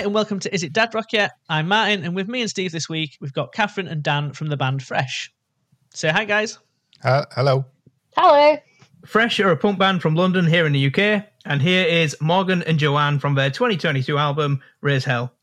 Hi, and welcome to Is It Dad Rock Yet? I'm Martin, and with me and Steve this week, we've got Kathryn and Dan from the band Fresh. Say hi, guys. Uh, hello. Hello. Fresh are a punk band from London here in the UK, and here is Morgan and Joanne from their 2022 album Raise Hell.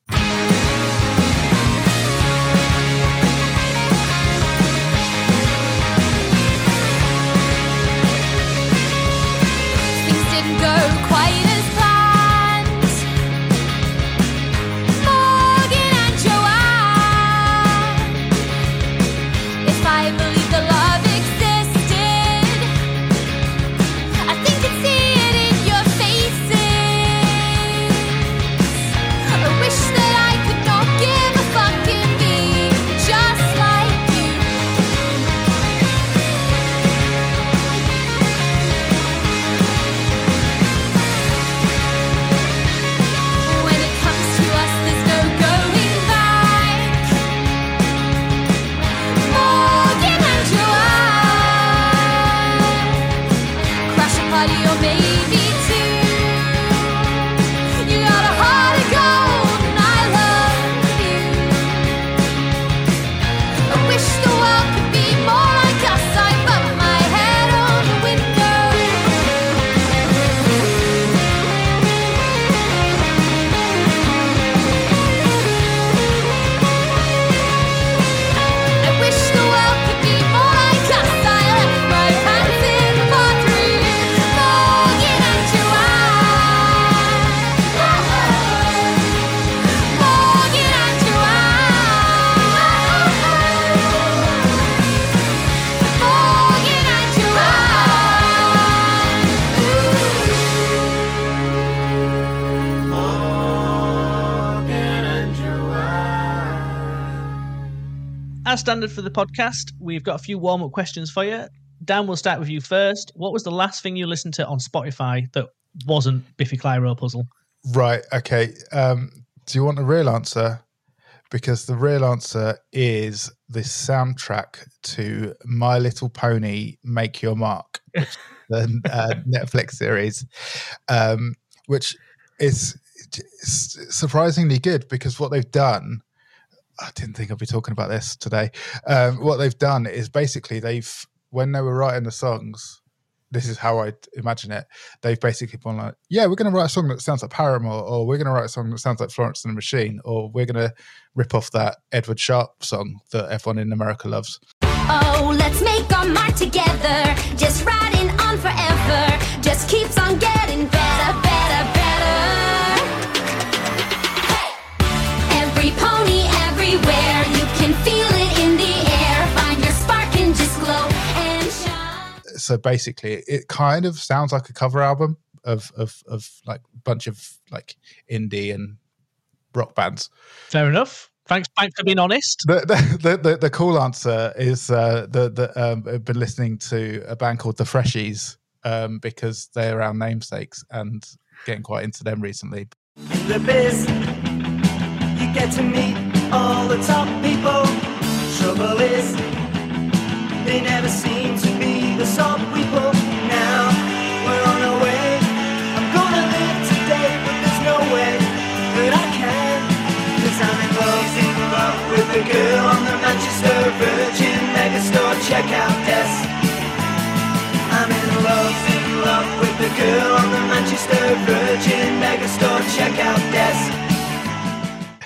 As standard for the podcast, we've got a few warm up questions for you. Dan, we'll start with you first. What was the last thing you listened to on Spotify that wasn't Biffy Clyro Puzzle? Right. Okay. Um, do you want a real answer? Because the real answer is the soundtrack to My Little Pony Make Your Mark, the uh, Netflix series, um, which is surprisingly good because what they've done. I didn't think I'd be talking about this today. Um, what they've done is basically they've when they were writing the songs, this is how I imagine it. They've basically been like, yeah, we're going to write a song that sounds like Paramore, or we're going to write a song that sounds like Florence and the Machine, or we're going to rip off that Edward Sharpe song that everyone in America loves. Oh, let's make our mark together. Just riding on forever. Just keeps on getting better, better, better. So basically, it kind of sounds like a cover album of of of like a bunch of like indie and rock bands. Fair enough. Thanks, thanks for being honest. The the, the, the, the cool answer is uh, the the um, I've been listening to a band called the Freshies um, because they're our namesakes and getting quite into them recently. The biz, you get to meet all the top people. Trouble is, they never seem to be the sort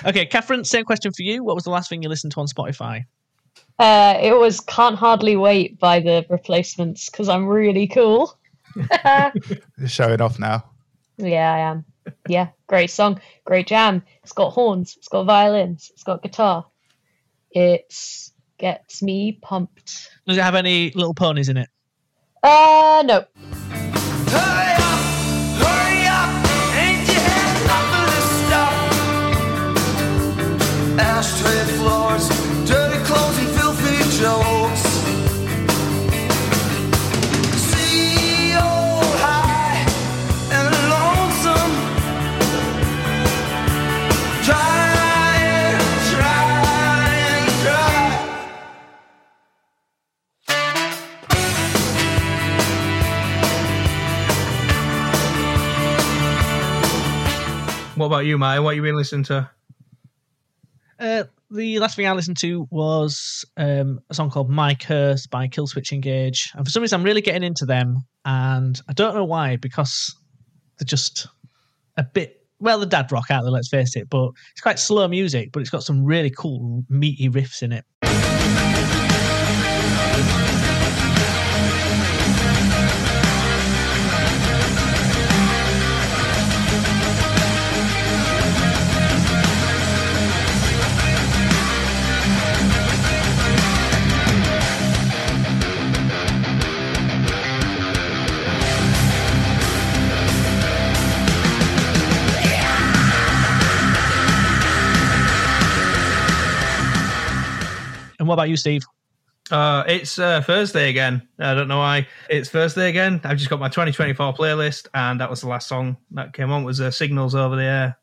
Okay, Kathryn, same question for you. What was the last thing you listened to on Spotify? Uh, it was Can't Hardly Wait by the replacements because I'm really cool. You're showing off now. Yeah, I am. Yeah, great song, great jam. It's got horns, it's got violins, it's got guitar. It gets me pumped. Does it have any little ponies in it? Uh, no. Hurry Ashtray floors, dirty clothes and filthy jokes. CEO high and lonesome. Try and try and try. What about you, Maya? What you been listening to? Uh, the last thing I listened to was um, a song called My Curse by Killswitch Engage. And for some reason, I'm really getting into them. And I don't know why, because they're just a bit, well, the dad rock out there, let's face it. But it's quite slow music, but it's got some really cool, meaty riffs in it. What about you, Steve? Uh, it's uh, Thursday again. I don't know why. It's Thursday again. I've just got my 2024 playlist, and that was the last song that came on. Was uh, "Signals Over the Air."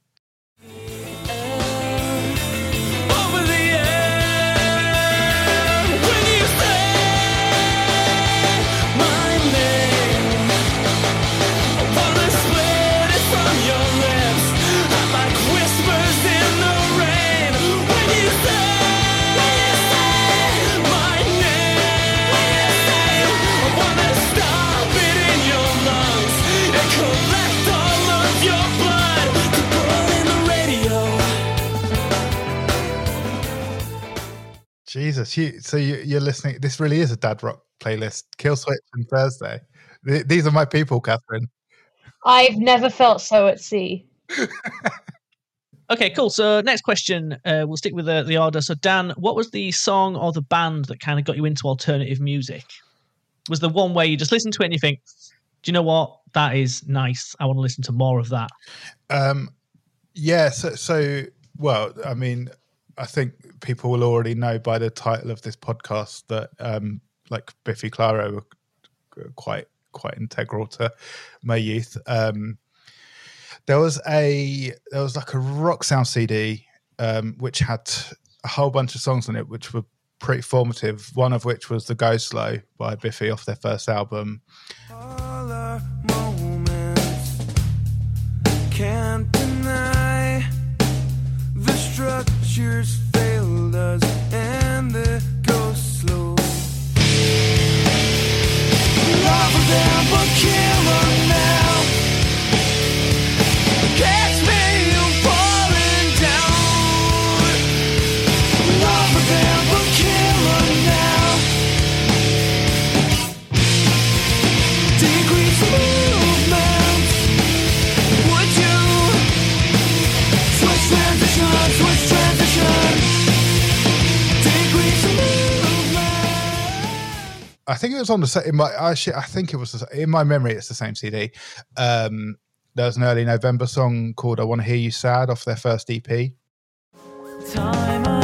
Jesus, you so you, you're listening. This really is a dad rock playlist. Killswitch and Thursday. Th- These are my people, Kathryn. I've never felt so at sea. Okay, cool. So next question, uh, we'll stick with the, the order. So Dan, what was the song or the band that kind of got you into alternative music? Was the one where you just listen to it and you think, do you know what? That is nice. I want to listen to more of that. Um, yeah. So, so well, I mean, I think people will already know by the title of this podcast that um, like Biffy Clyro were quite quite integral to my youth. Um, there was a there was like a rock sound CD um, which had a whole bunch of songs on it which were pretty formative. One of which was "The Go Slow" by Biffy off their first album. Can't deny think it was on the in my actually I think it was the, in my memory it's the same CD. Um, there was an early November song called "I Want to Hear You Sad" off their first EP. Time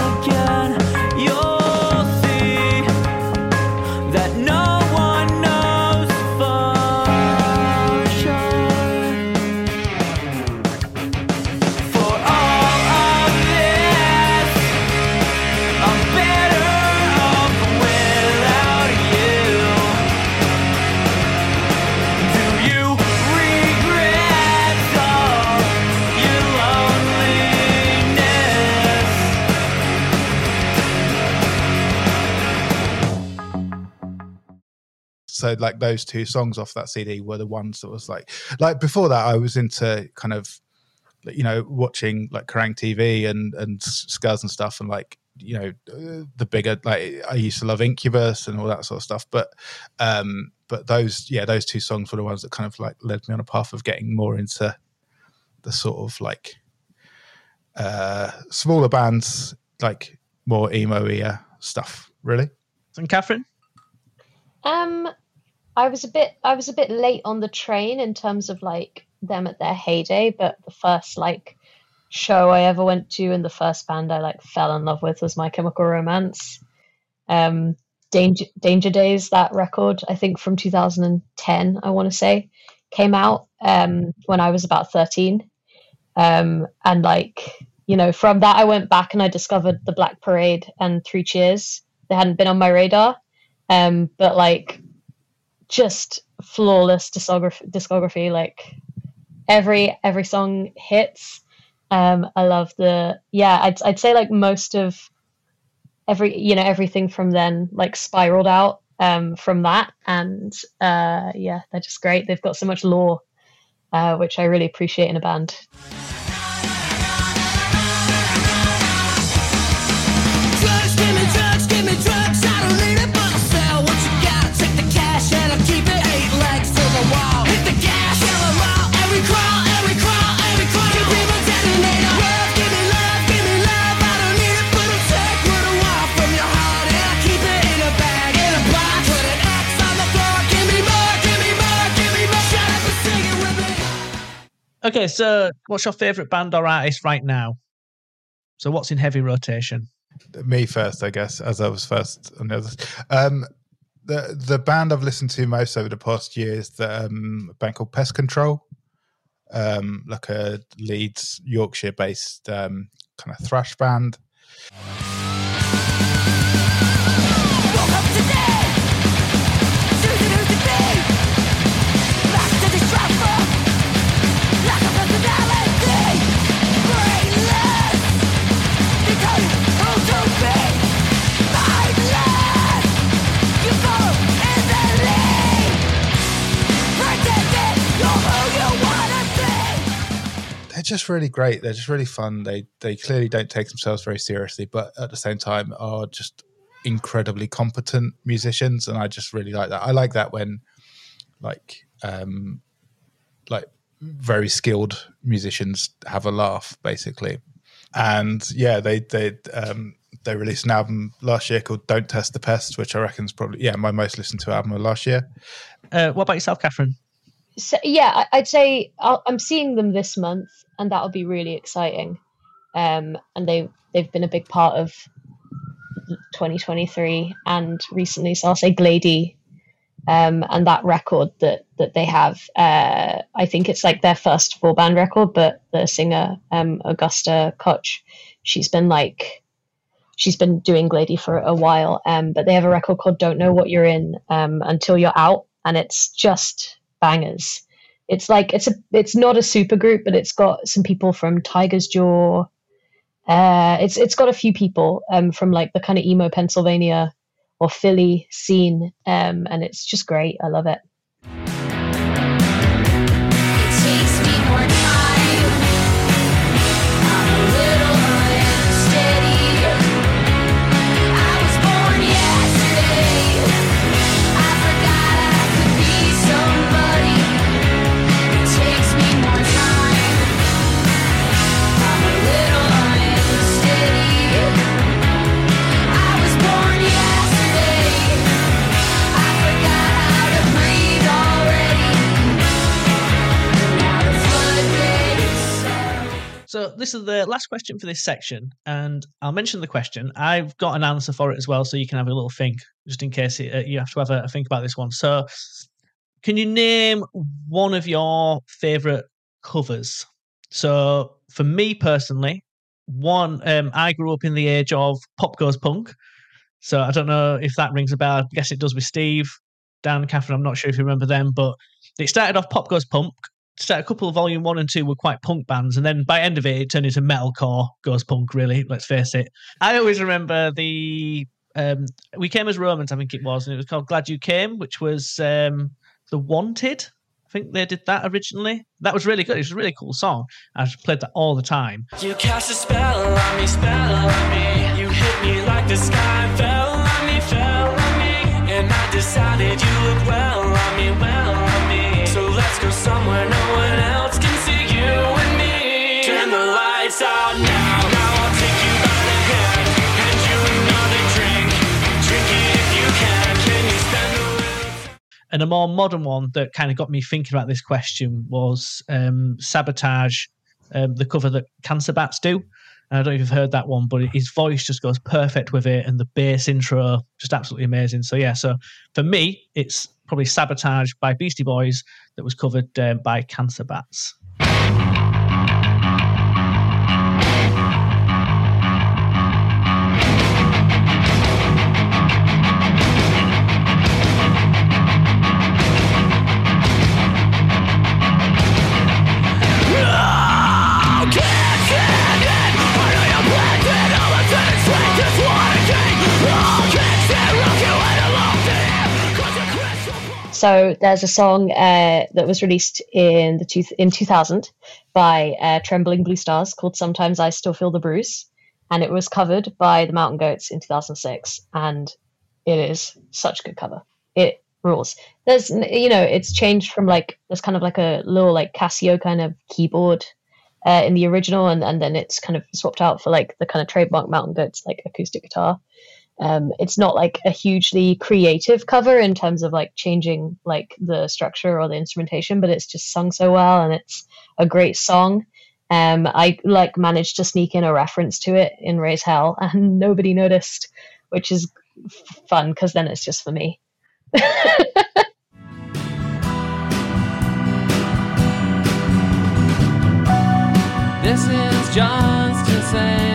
So like those two songs off that CD were the ones that was like like before that I was into kind of you know watching like Kerrang TV and and Scuzz and stuff and like you know uh, the bigger like I used to love Incubus and all that sort of stuff but um but those yeah those two songs were the ones that kind of like led me on a path of getting more into the sort of like uh smaller bands like more emo stuff really And Kathryn? Um, I was a bit I was a bit late on the train in terms of like them at their heyday, but the first like show I ever went to and the first band I like fell in love with was My Chemical Romance. Um, Danger Danger Days, that record I think from 2010, I want to say, came out um, when I was about 13, um, and like you know from that I went back and I discovered the Black Parade and Three Cheers. They hadn't been on my radar um but like just flawless discography discography like every every song hits Um, I love the yeah. I'd I'd say like most of every you know everything from then like spiraled out um, from that, and uh, yeah, they're just great. They've got so much lore, uh, which I really appreciate in a band. Okay, so what's your favourite band or artist right now? So what's in heavy rotation? me first, I guess, as I was first on the others. Um, the the band I've listened to most over the past year is the um, band called Pest Control, um, like a Leeds, Yorkshire based um, kind of thrash band. Just really great. They're just really fun. They they clearly don't take themselves very seriously, but at the same time are just incredibly competent musicians, and I just really like that. I like that when like um like very skilled musicians have a laugh, basically. And yeah, they they um they released an album last year called "Don't Test the Pest," which I reckon is probably yeah my most listened to album of last year. Uh, what about yourself, Kathryn? So, yeah, I- I'd say I'll, I'm seeing them this month, and that'll be really exciting. Um, and they they've been a big part of 2023 and recently. So I'll say Gladie, um, and that record that that they have. Uh, I think it's like their first full band record, but the singer um, Augusta Koch, she's been like. She's been doing Gladie for a while, um, but they have a record called "Don't Know What You're In um, Until You're Out," and it's just bangers. It's like it's a it's not a super group, but it's got some people from Tiger's Jaw. Uh, it's it's got a few people um, from like the kind of emo Pennsylvania or Philly scene, um, and it's just great. I love it. It So this is the last question for this section, and I'll mention the question. I've got an answer for it as well, so you can have a little think, just in case uh, you have to have a, think about this one. So, can you name one of your favorite covers? So, for me personally, one um, I grew up in the age of Pop Goes Punk, so I don't know if that rings a bell. I guess it does with Steve, Dan, Kathryn. I'm not sure if you remember them, but it started off Pop Goes Punk, a couple of volume one and two were quite punk bands, and then by end of it, it turned into metalcore, goes punk. Really, let's face it. I always remember the um, we came as Romans, I think it was, and it was called Glad You Came, which was um, the Wanted. I think they did that originally. That was really good. It was a really cool song. I played that all the time. You cast a spell on me, spell on me. You hit me like the sky fell on me, fell on me. And I decided you well on me, well somewhere no one else can see you and me. Turn the lights out now. And a more modern one that kind of got me thinking about this question was um, Sabotage, um, the cover that Cancer Bats do. And I don't know if you've heard that one, but his voice just goes perfect with it, and the bass intro just absolutely amazing. So yeah, so for me, it's probably Sabotage by Beastie Boys that was covered um, by Cancer Bats. So there's a song uh, that was released in the two, in 2000 by uh, Trembling Blue Stars called "Sometimes I Still Feel the Bruise," and it was covered by the Mountain Goats in 2006, and it is such a good cover. It rules. There's you know it's changed from like there's kind of like a little like Casio kind of keyboard uh, in the original, and and then it's kind of swapped out for like the kind of trademark Mountain Goats like acoustic guitar. Um, it's not like a hugely creative cover in terms of like changing like the structure or the instrumentation, but it's just sung so well and it's a great song. Um, I like managed to sneak in a reference to it in Raise Hell, and nobody noticed, which is fun because then it's just for me. This is just to say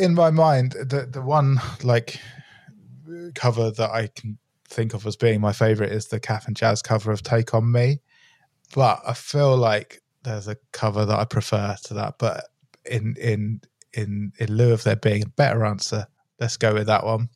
in my mind, the the one like cover that I can think of as being my favorite is the Kath and Jazz cover of "Take on Me," but I feel like there's a cover that I prefer to that. But in in in in lieu of there being a better answer, let's go with that one.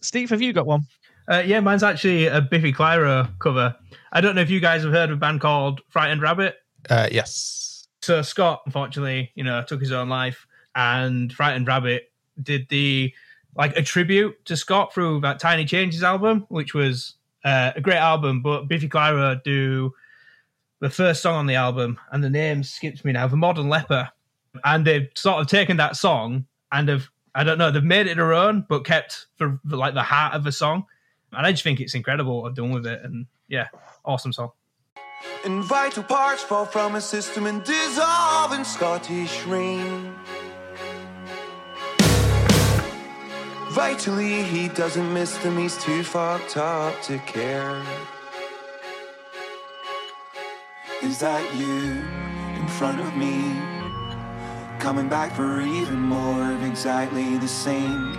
Steve, have you got one? Uh, yeah, mine's actually a Biffy Clyro cover. I don't know if you guys have heard of a band called Frightened Rabbit. Uh, yes, So Scott, unfortunately, you know, took his own life, and Frightened Rabbit did the like a tribute to Scott through that Tiny Changes album, which was uh, a great album. But Biffy Clyro do the first song on the album, and the name skips me now, the Modern Leper, and they've sort of taken that song and have I don't know, they've made it their own, but kept for, like the heart of the song, and I just think it's incredible what they've done with it, and yeah, awesome song. And vital parts fall from a system and dissolve in Scottish rain. Vitally, he doesn't miss them, he's too fucked up to care. Is that you in front of me? Coming back for even more of exactly the same.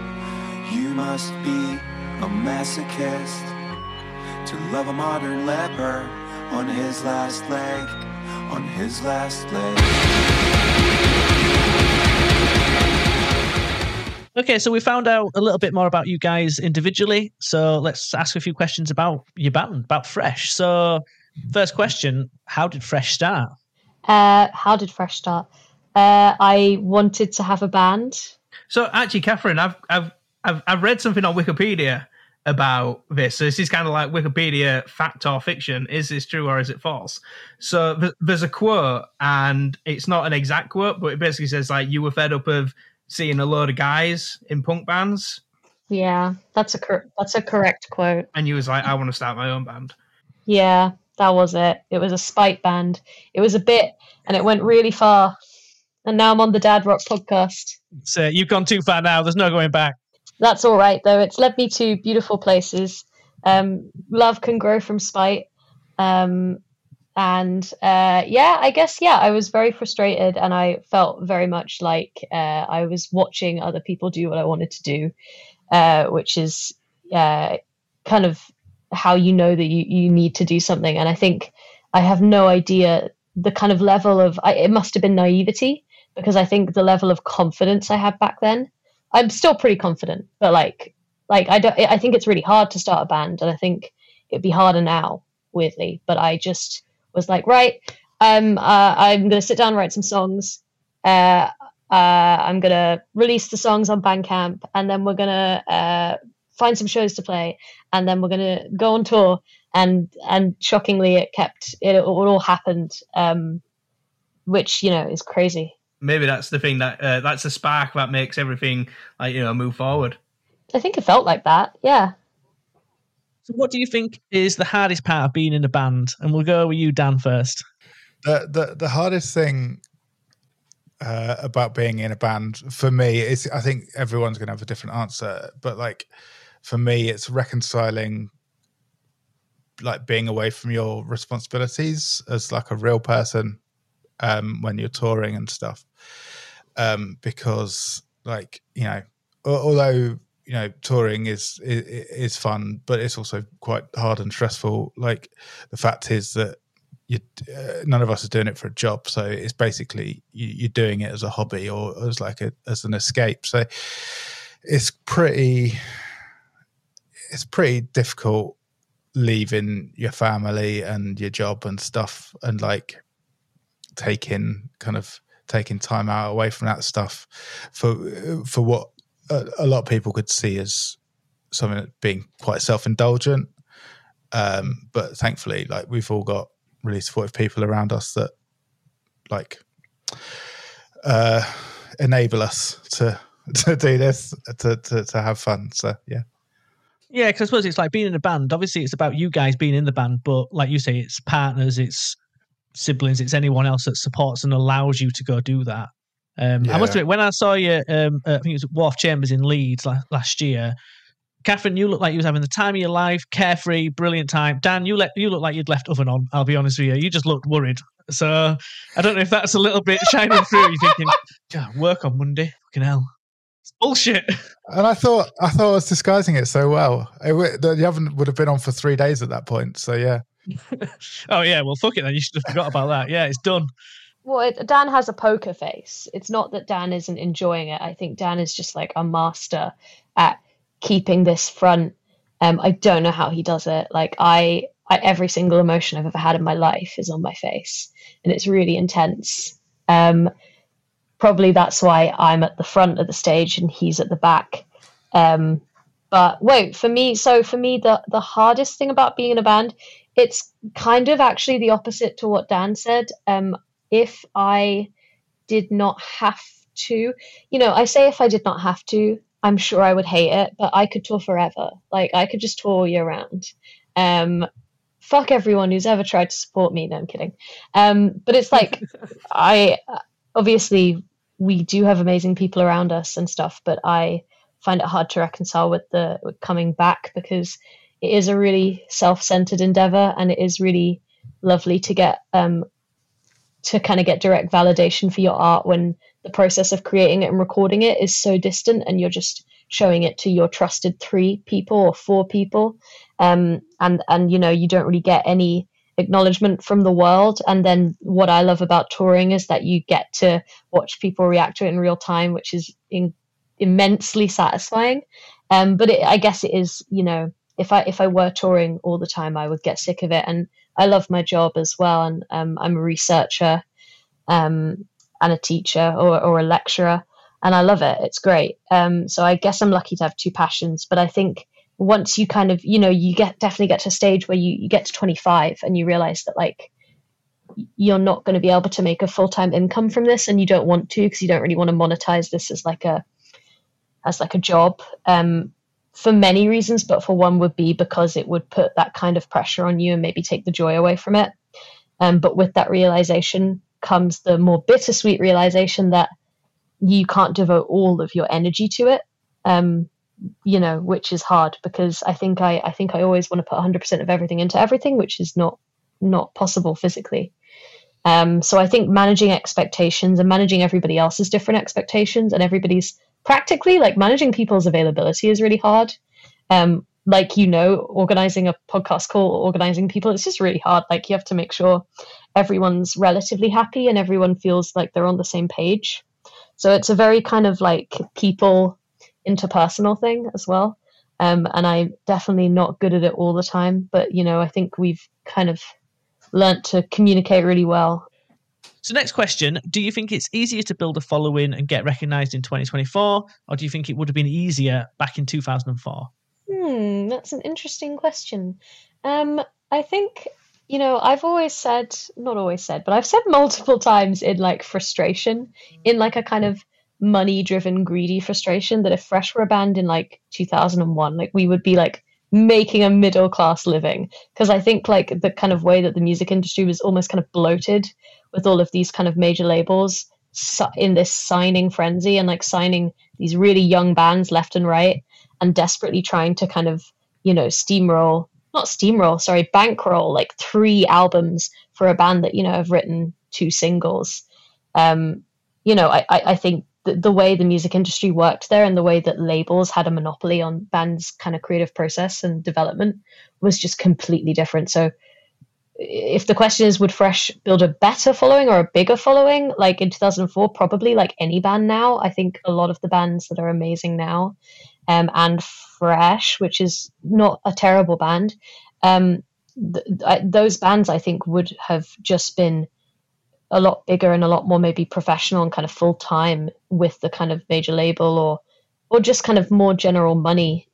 You must be a masochist to love a modern leper on his last leg, on his last leg. Okay, so we found out a little bit more about you guys individually. So let's ask a few questions about your band, about Fresh. So, first question How did Fresh start? Uh, how did Fresh start? Uh, I wanted to have a band. So actually, Kathryn, I've I've I've, I've read something on Wikipedia about this. So this is kind of like Wikipedia fact or fiction. Is this true or is it false? So th- there's a quote, and it's not an exact quote, but it basically says like you were fed up of seeing a load of guys in punk bands, Yeah, that's a cor- that's a correct quote. and you was like, I want to start my own band. Yeah, that was it. It was a spite band. It was a bit, and it went really far. And now I'm on the Dad Rock podcast. So, you've gone too far now. There's no going back. That's all right though. It's led me to beautiful places. Um, love can grow from spite. Um, and uh, yeah, I guess yeah, I was very frustrated, and I felt very much like uh, I was watching other people do what I wanted to do, uh, which is uh, kind of how you know that you, you need to do something. And I think I have no idea the kind of level of I, it must have been naivety because I think the level of confidence I had back then. I'm still pretty confident, but like like I don't I think it's really hard to start a band and I think it'd be harder now, weirdly. But I just was like, right, um uh, I'm gonna sit down and write some songs. Uh uh, I'm gonna release the songs on Bandcamp, and then we're gonna uh, find some shows to play, and then we're gonna go on tour. And and shockingly, it kept it, it all happened um, which you know is crazy. Maybe that's the thing that uh, that's the spark that makes everything like you know move forward. I think it felt like that. Yeah. So what do you think is the hardest part of being in a band? And we'll go with you, Dan, first. the the the hardest thing uh, about being in a band for me is I think everyone's going to have a different answer, but like for me, it's reconciling like being away from your responsibilities as like a real person um, when you're touring and stuff, um, because like you know, although you know touring is, is is fun, but it's also quite hard and stressful. Like the fact is that you uh, none of us are doing it for a job so it's basically you, you're doing it as a hobby or as like a as an escape so it's pretty it's pretty difficult leaving your family and your job and stuff and like taking kind of taking time out away from that stuff for for what a, a lot of people could see as something that being quite self-indulgent. Um but thankfully like we've all got really supportive people around us that like uh enable us to to do this to to, to have fun. So yeah. Yeah, because I suppose it's like being in a band. Obviously, it's about you guys being in the band, but like you say, it's partners, it's siblings, it's anyone else that supports and allows you to go do that. Um, I must admit, when I saw you, um, uh, I think it was at Wharf Chambers in Leeds la- last year. Kathryn, you look like you was having the time of your life, carefree, brilliant time. Dan, you let you look like you'd left oven on. I'll be honest with you, you just looked worried. So I don't know if that's a little bit shining through. You thinking, "God, work on Monday? Fucking hell, it's bullshit. and i thought i thought i was disguising it so well it, the oven would have been on for three days at that point so yeah oh yeah, well fuck it then. You should have forgot about that. Yeah, it's done. Well, it, Dan has a poker face. It's not that Dan isn't enjoying it. I think Dan is just like a master at keeping this front. Um, I don't know how he does it. Like I, I, every single emotion I've ever had in my life is on my face, and it's really intense. Um, probably that's why I'm at the front of the stage and he's at the back. Um, but wait, for me, so for me, the the hardest thing about being in a band, it's kind of actually the opposite to what Dan said. Um, if I did not have to, you know, I say if I did not have to, I'm sure I would hate it, but I could tour forever. Like I could just tour year round. Um, fuck everyone who's ever tried to support me. No, I'm kidding. Um, but it's like I obviously we do have amazing people around us and stuff, but I find it hard to reconcile with the with coming back because it is a really self-centered endeavor and it is really lovely to get um to kind of get direct validation for your art when the process of creating it and recording it is so distant and you're just showing it to your trusted three people or four people. Um and and you know you don't really get any acknowledgement from the world. And then what i love about touring is that you get to watch people react to it in real time which is in, immensely satisfying. Um but it, i guess it is you know if i if i were touring all the time i would get sick of it. And i love my job as well. And um, i'm a researcher um and a teacher or, or a lecturer and i love it. It's great. Um so i guess i'm lucky to have two passions. But i think once you kind of you know you get definitely get to a stage where you, you get to 25 and you realize that like you're not going to be able to make a full-time income from this and you don't want to because you don't really want to monetize this as like a as like a job. Um for many reasons but for one would be because it would put that kind of pressure on you and maybe take the joy away from it. Um but with that realization comes the more bittersweet realization that you can't devote all of your energy to it um you know which is hard because i think i i think i always want to put 100% of everything into everything which is not not possible physically. Um so i think managing expectations and managing everybody else's different expectations and everybody's practically like managing people's availability is really hard um like you know organizing a podcast call or organizing people it's just really hard like you have to make sure everyone's relatively happy and everyone feels like they're on the same page so it's a very kind of like people interpersonal thing as well. Um, and I'm definitely not good at it all the time, but you know, I think we've kind of learnt to communicate really well. So, next question Do you think it's easier to build a following and get recognized in 2024, or do you think it would have been easier back in 2004? Hmm, that's an interesting question. Um, I think you know, I've always said, not always said, but I've said multiple times in like frustration, in like a kind of money driven, greedy frustration, that if Fresh were a band in like 2001, like we would be like making a middle class living. Because I think like the kind of way that the music industry was almost kind of bloated with all of these kind of major labels in this signing frenzy and like signing these really young bands left and right and desperately trying to kind of, you know, steamroll not steamroll, sorry, bankroll like three albums for a band that you know have written two singles. Um, you know, I I, I think the, the way the music industry worked there and the way that labels had a monopoly on bands' kind of creative process and development was just completely different. So. If the question is, would Fresh build a better following or a bigger following? Like in 2004, probably like any band now. I think a lot of the bands that are amazing now um, and Fresh, which is not a terrible band. Um, th- I, those bands, I think, would have just been a lot bigger and a lot more maybe professional and kind of full time with the kind of major label or or just kind of more general money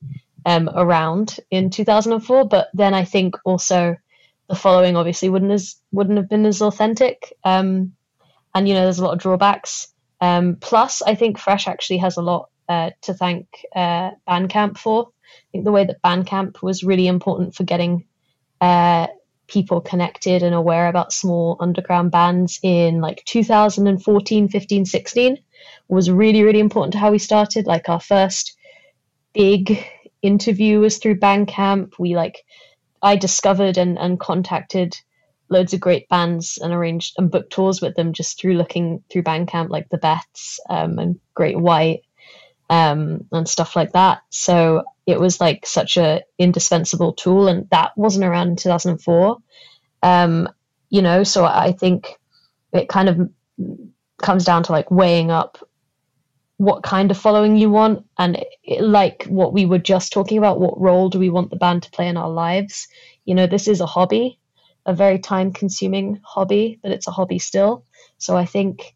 um, around in 2004. But then I think also the following obviously wouldn't as wouldn't have been as authentic. Um, and you know, there's a lot of drawbacks. Um, plus, I think Fresh actually has a lot uh, to thank uh, Bandcamp for. I think the way that Bandcamp was really important for getting uh, people connected and aware about small underground bands in like 2014, 15, 16 was really, really important to how we started. Like our first big interview was through Bandcamp. We like, I discovered and, and contacted loads of great bands and arranged and booked tours with them just through looking through Bandcamp, like the Beths um, and Great White um, and stuff like that. So it was like such a indispensable tool, and that wasn't around in 2004. Um, you know, so I think it kind of comes down to like weighing up what kind of following you want and it, like what we were just talking about what role do we want the band to play in our lives you know this is a hobby a very time consuming hobby but it's a hobby still so i think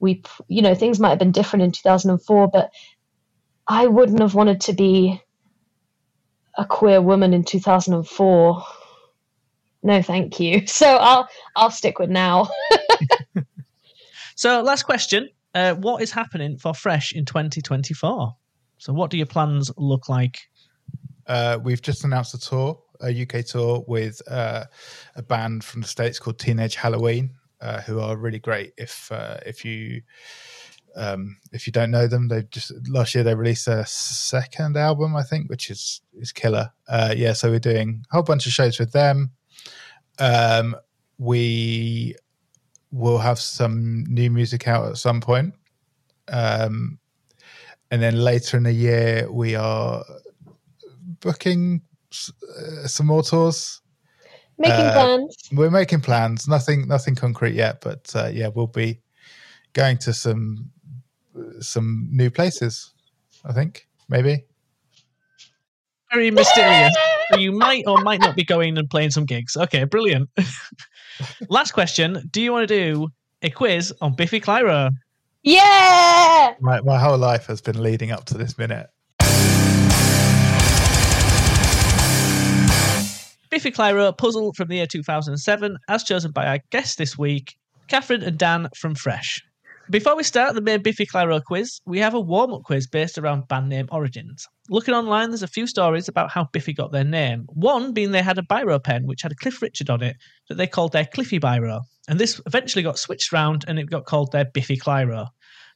we you know things might have been different in 2004 but I wouldn't have wanted to be a queer woman in 2004. No, thank you. So I'll I'll stick with now. So, last question: uh, What is happening for Fresh in 2024? So, what do your plans look like? Uh, we've just announced a tour, a UK tour with uh, a band from the states called Teenage Halloween, uh, who are really great. If uh, if you um, if you don't know them, they just last year they released a second album, I think, which is is killer. Uh, yeah, so we're doing a whole bunch of shows with them. Um, we will have some new music out at some point. Um, and then later in the year, we are booking uh, some more tours. Making Uh, plans. We're making plans. Nothing, nothing concrete yet, but uh, yeah, we'll be going to some some new places. I think maybe. Very mysterious. You might or might not be going and playing some gigs. Okay, brilliant. Last question: Do you want to do a quiz on Biffy Clyro? Yeah. My my whole life has been leading up to this minute. Biffy Clyro puzzle from the year 2007, as chosen by our guests this week, Kathryn and Dan from Fresh. Before we start the main Biffy Clyro quiz, we have a warm up quiz based around band name origins. Looking online, there's a few stories about how Biffy got their name. One being they had a biro pen which had a Cliff Richard on it that they called their Cliffy Biro. And this eventually got switched round and it got called their Biffy Clyro.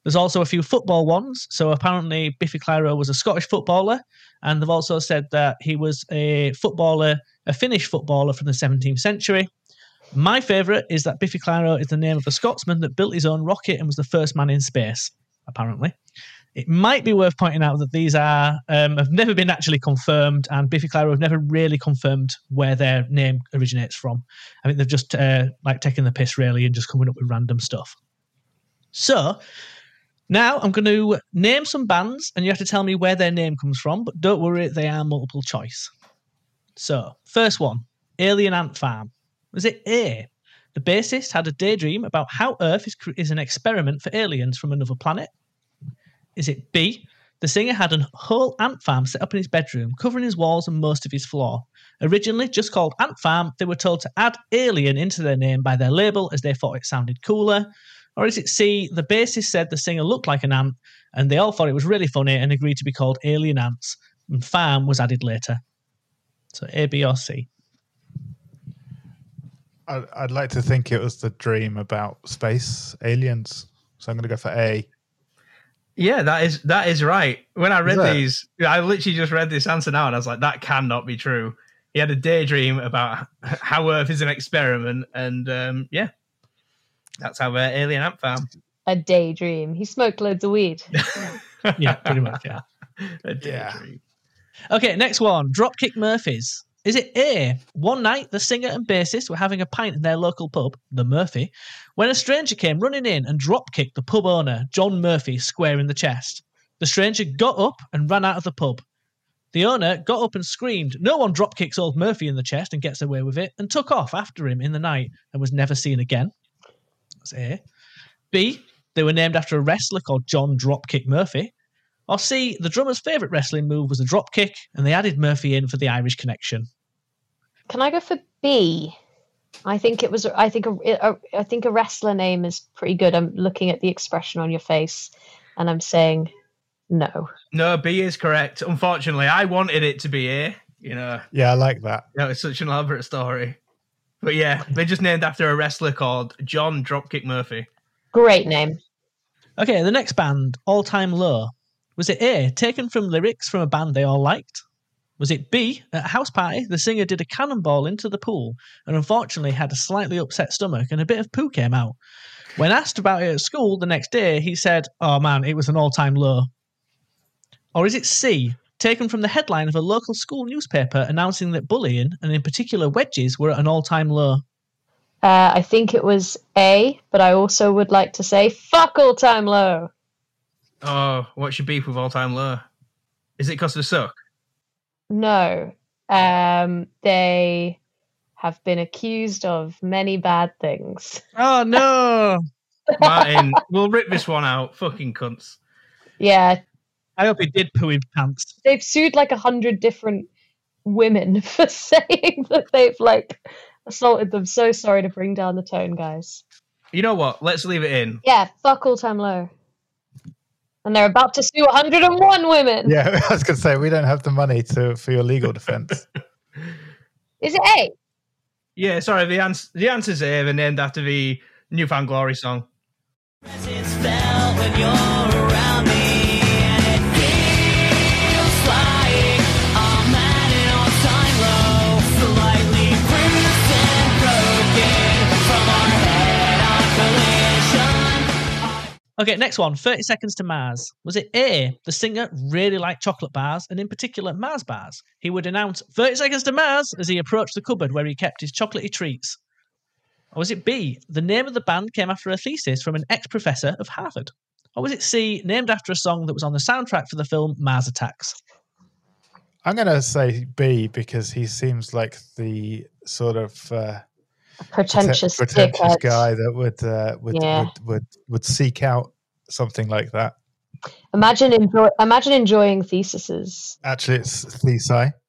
There's also a few football ones. So apparently, Biffy Clyro was a Scottish footballer, and they've also said that he was a footballer, a Finnish footballer from the 17th century. My favourite is that Biffy Clyro is the name of a Scotsman that built his own rocket and was the first man in space, apparently. It might be worth pointing out that these are um, have never been actually confirmed, and Biffy Clyro have never really confirmed where their name originates from. I think they've just uh, like taken the piss really and just coming up with random stuff. So now I'm going to name some bands, and you have to tell me where their name comes from. But don't worry, they are multiple choice. So first one, Alien Ant Farm. Was it A? The bassist had a daydream about how Earth is, is an experiment for aliens from another planet. Is it B? The singer had a whole ant farm set up in his bedroom, covering his walls and most of his floor. Originally just called Ant Farm, they were told to add alien into their name by their label as they thought it sounded cooler. Or is it C, the bassist said the singer looked like an ant and they all thought it was really funny and agreed to be called Alien Ants, and Farm was added later. So A, B, or C. I'd, I'd like to think it was the dream about space aliens. So I'm going to go for A. Yeah, that is that is right. When I read these, I literally just read this answer now, and I was like, that cannot be true. He had a daydream about how Earth is an experiment, and um, yeah, that's how uh, Alien Ant Farm. A daydream. He smoked loads of weed. Yeah, pretty much, yeah. a Yeah. daydream. Okay, next one Dropkick Murphys. Is it A? One night, the singer and bassist were having a pint in their local pub, the Murphy, when a stranger came running in and drop kicked the pub owner, John Murphy, square in the chest. The stranger got up and ran out of the pub. The owner got up and screamed, No one drop kicks old Murphy in the chest and gets away with it, and took off after him in the night and was never seen again. That's A. B. They were named after a wrestler called John Dropkick Murphy. Or C, the drummer's favourite wrestling move was a drop kick, and they added Murphy in for the Irish connection. Can I go for B? I think it was. I think a, a, I think a wrestler name is pretty good. I'm looking at the expression on your face, and I'm saying no. No, B is correct. Unfortunately, I wanted it to be A. You know, Yeah, I like that. that was such an elaborate story. But yeah, they're just named after a wrestler called John Dropkick Murphy. Great name. Okay, the next band, All Time Low. Was it A, taken from lyrics from a band they all liked? Was it B, at a house party, the singer did a cannonball into the pool and unfortunately had a slightly upset stomach and a bit of poo came out? When asked about it at school the next day, he said, Oh man, it was an all time low. Or is it C, taken from the headline of a local school newspaper announcing that bullying, and in particular wedges, were at an all time low? Uh, I think it was A, but I also would like to say fuck all time low. Oh, what's your beef with all time low? Is it because they suck? No, um, they have been accused of many bad things. Oh no! Martin, we'll rip this one out. Fucking cunts. Yeah, I hope he did poo in pants. they've sued like a hundred different women for saying that they've like assaulted them. So sorry to bring down the tone, guys. You know what? Let's leave it in. Yeah, fuck all time low. And they're about to sue 101 women. Yeah, I was going to say we don't have the money to for your legal defense. Is it A? Yeah, sorry. The answer, the answer's A. They're named after the New Found Glory song. Okay, next one 30 Seconds to Mars. Was it A, the singer really liked chocolate bars, and in particular Mars bars? He would announce 30 Seconds to Mars as he approached the cupboard where he kept his chocolatey treats. Or was it B, the name of the band came after a thesis from an ex professor of Harvard? Or was it C, named after a song that was on the soundtrack for the film Mars Attacks? I'm going to say B because he seems like the sort of uh, Pretentious, pretentious dickhead. guy that would, uh, would, Yeah. would would would seek out something like that. Imagine enjoy. Imagine enjoying theses. Actually, it's Thesai.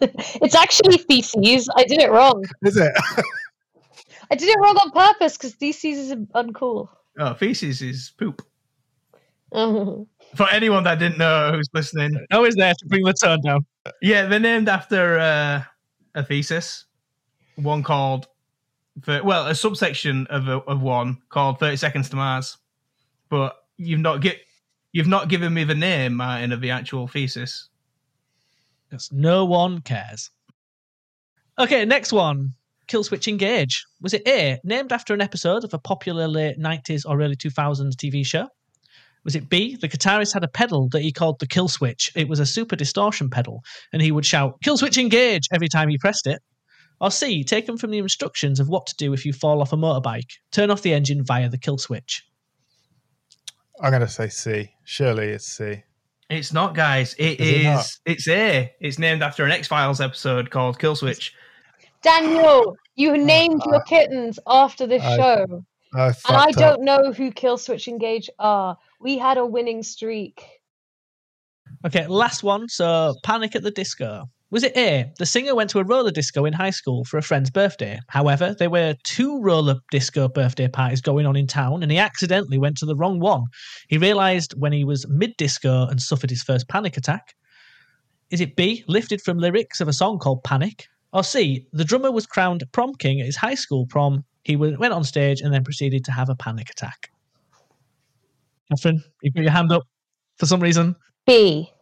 It's actually theses. I did it wrong. Is it? I did it wrong on purpose because theses is uncool. Oh, feces is poop. For anyone that didn't know who's listening, Always there to bring the tone down. yeah, they're named after uh, a thesis. One called, for, well, a subsection of a, of one called Thirty Seconds to Mars. But you've not get you've not given me the name, Martin, of the actual thesis. Because no one cares. Okay, next one. Killswitch Engage. Was it A, named after an episode of a popular late 90s or early 2000s TV show? Was it B, the guitarist had a pedal that he called the kill switch? It was a super distortion pedal, and he would shout, Kill Switch Engage every time he pressed it. Or C, taken from the instructions of what to do if you fall off a motorbike, turn off the engine via the kill switch. I'm going to say C. Surely it's C. It's not, guys. It Is it is. not? it's A. It's named after an X Files episode called Kill Switch. Daniel, you oh, named your kittens after this I- show, I and I up. don't know who Killswitch Engage are. We had a winning streak. Okay, last one. So, Panic at the Disco. Was it A? The singer went to a roller disco in high school for a friend's birthday. However, there were two roller disco birthday parties going on in town, and he accidentally went to the wrong one. He realised when he was mid disco and suffered his first panic attack. Is it B? Lifted from lyrics of a song called Panic? Or C? The drummer was crowned prom king at his high school prom. He went on stage and then proceeded to have a panic attack. Kathryn, you put your hand up for some reason. B.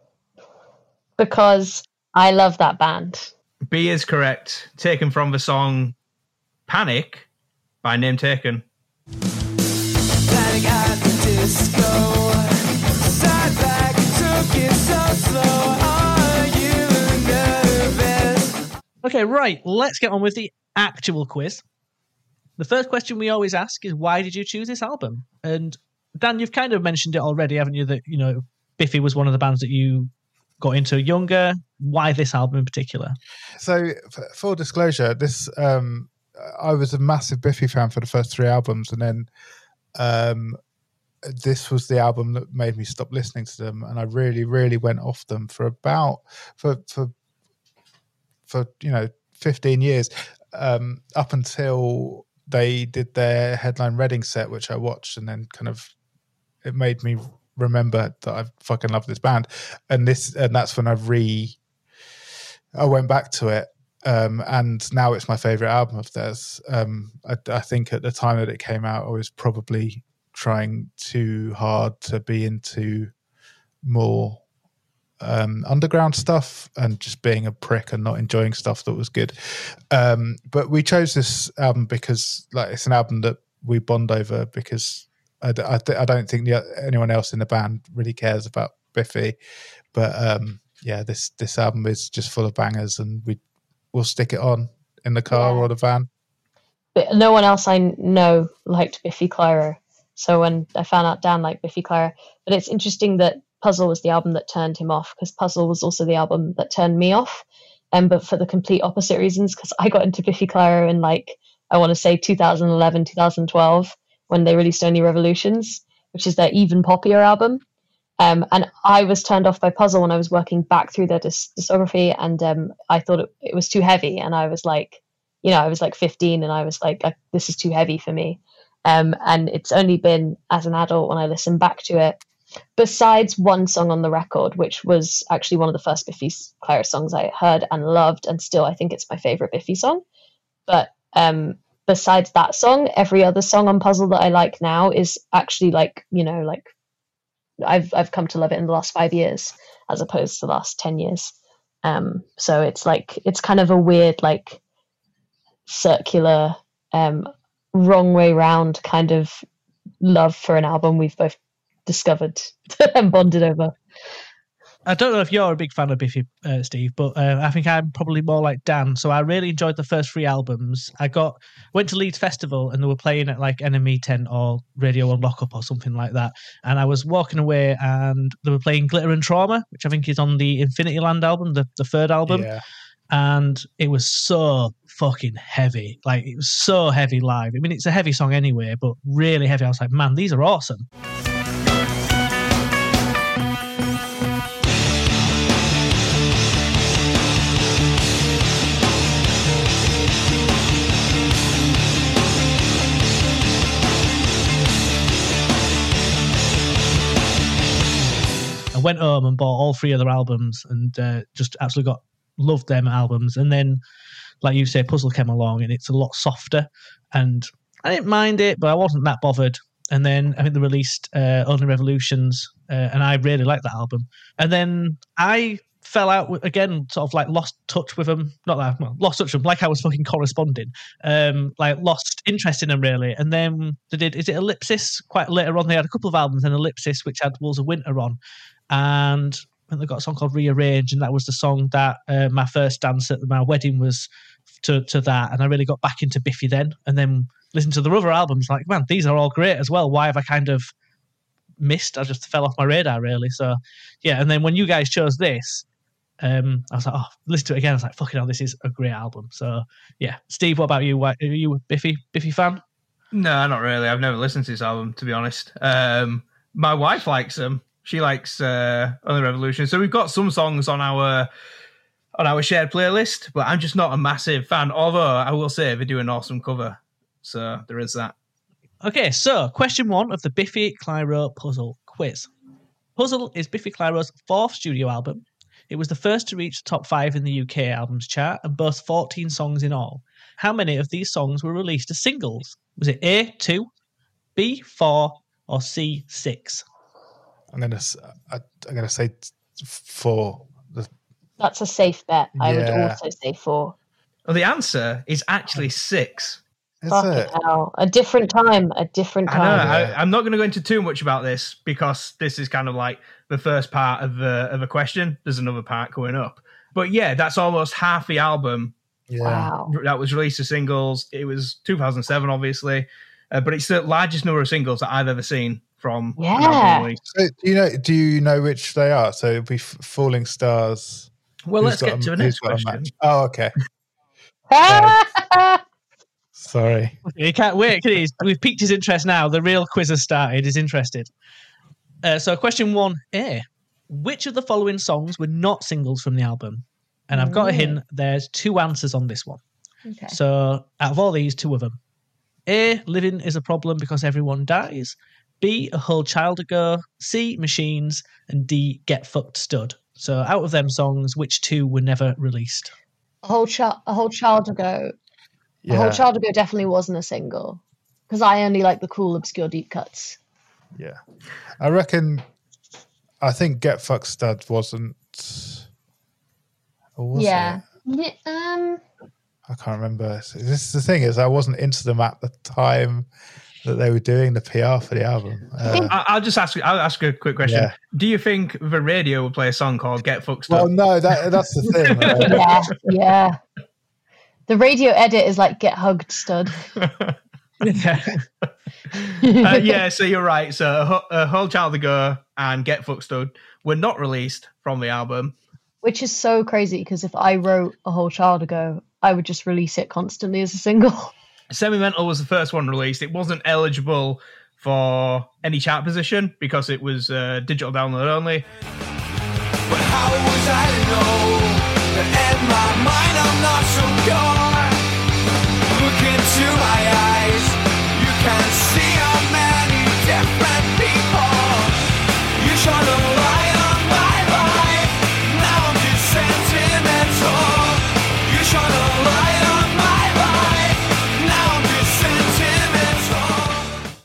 Because I love that band. B is correct. Taken from the song Panic by Name Taken. Panic at the disco. Sat back took it so slow. Are you nervous? Okay, right. Let's get on with the actual quiz. The first question we always ask is why did you choose this album? And Dan, you've kind of mentioned it already, haven't you? That you know, Biffy was one of the bands that you got into younger. Why this album in particular? So, full disclosure, this um, I was a massive Biffy fan for the first three albums, and then um, this was the album that made me stop listening to them, and I really, really went off them for about for for for you know fifteen years, um, up until they did their headline Reading set, which I watched, and then kind of it made me remember that I fucking love this band, and this and that's when I re I went back to it, um, and now it's my favorite album of theirs. Um, I, I think at the time that it came out, I was probably trying too hard to be into more um, underground stuff and just being a prick and not enjoying stuff that was good. Um, but we chose this album because, like, it's an album that we bond over because I, I, th- I don't think the, anyone else in the band really cares about Biffy, but um, yeah, this this album is just full of bangers, and we we'll stick it on in the car Yeah. or the van. But no one else I know liked Biffy Clyro. So when I found out Dan liked Biffy Clyro, but it's interesting that Puzzle was the album that turned him off because Puzzle was also the album that turned me off, and but for the complete opposite reasons because I got into Biffy Clyro in like I want to say 2011, 2012 when they released Only Revolutions, which is their even poppier album. Um, and I was turned off by Puzzle when I was working back through their dis- discography, and um, I thought it, it was too heavy, and I was like, you know, I was like 15 and I was like, this is too heavy for me. Um, and it's only been as an adult when I listen back to it, besides one song on the record, which was actually one of the first Biffy Clyro songs I heard and loved, and still I think it's my favorite Biffy song. But um, besides that song, every other song on Puzzle that I like now is actually like, you know, like I've I've come to love it in the last five years as opposed to the last ten years. Um, so it's like it's kind of a weird like circular um wrong way round kind of love for an album we've both discovered and bonded over I don't know if you're a big fan of Biffy, uh, Steve, but uh, I think I'm probably more like Dan. So I really enjoyed the first three albums. I got went to Leeds Festival and they were playing at like NME Tent or Radio One Lockup or something like that. And I was walking away and they were playing Glitter and Trauma, which I think is on the Infinity Land album, the, the third album. yeah, and it was so fucking heavy. Like it was so heavy live. I mean, it's a heavy song anyway, but really heavy. I was like, man, these are awesome. Went home and bought all three of their albums and uh, just absolutely got loved them albums. And then, like you say, Puzzle came along and it's a lot softer. And I didn't mind it, but I wasn't that bothered. And then I think they released uh, Only Revolutions, uh, and I really liked that album. And then I fell out with, again, sort of like lost touch with them. Not that well, lost touch with them, like I was fucking corresponding. Um, like lost interest in them really. And then they did is it Ellipsis? Quite later on, they had a couple of albums, and Ellipsis, which had Wolves of Winter on, and they got a song called Rearrange, and that was the song that uh, my first dance at my wedding was to to that, and I really got back into Biffy then, and then listened to the other albums. Like, man, these are all great as well. Why have I kind of missed? I just fell off my radar really. So, yeah. And then when you guys chose this, um, I was like, oh, listen to it again. I was like, fucking hell, this is a great album. So, yeah. Steve, what about you? Why, are you a Biffy Biffy fan? No, not really. I've never listened to this album, to be honest. Um, my wife likes them. She likes uh, Only Revolution. So we've got some songs on our on our shared playlist, but I'm just not a massive fan. Although I will say they do an awesome cover, so there is that. Okay, so question one of the Biffy Clyro puzzle quiz. Puzzle is Biffy Clyro's fourth studio album. It was the first to reach the top five in the UK albums chart and boasts 14 songs in all. How many of these songs were released as singles? Was it A, 2, B, 4, or C, 6? I'm gonna s- I, am gonna say four. That's a safe bet. I would also say four. Well, the answer is actually six. Is Fucking it? hell. A different time. A different I know. time. Yeah. I, I'm not going to go into too much about this because this is kind of like the first part of the of a question. There's another part going up, but yeah, that's almost half the album Yeah. Wow. that was released as singles. It was 2007, obviously, uh, but it's the largest number of singles that I've ever seen from Yeah. release. So do you know? Do you know which they are? So it'll be F- Falling Stars. Well, Who's let's get a- to the who's next got a question. match? Oh, okay. Sorry. He can't wait. Can he? We've piqued his interest now. The real quiz has started. He's interested. Uh, so, question one A. Which of the following songs were not singles from the album? And I've got a hint. There's two answers on this one. okay. So, out of all these, two of them. A. Living is a problem because everyone dies. B. A whole child ago. C. Machines. And D. Get fucked stud. So, out of them songs, which two were never released? A whole child. A whole child ago. A whole Yeah. child ago definitely wasn't a single because I only like the cool obscure deep cuts. Yeah. I reckon. I think Get Fucked Stud wasn't. Was yeah. it? Yeah. Um. I can't remember. This is the thing is I wasn't into them at the time that they were doing the PR for the album. Uh, I- I'll just ask. I'll ask a quick question. Yeah. Do you think the radio would play a song called "Get Fucked well, Up"? no, that that's the thing. right? Yeah. yeah. The radio edit is like get hugged stud. Yeah. uh, yeah, so you're right. So a, Whole- a whole child ago and "Get Fucked Stud" were not released from the album. Which is so crazy because if I wrote a whole child ago, I would just release it constantly as a single. Semi-Mental was the first one released. It wasn't eligible for any chart position because it was uh, digital download only. But how was I to know that in my mind I'm not so pure?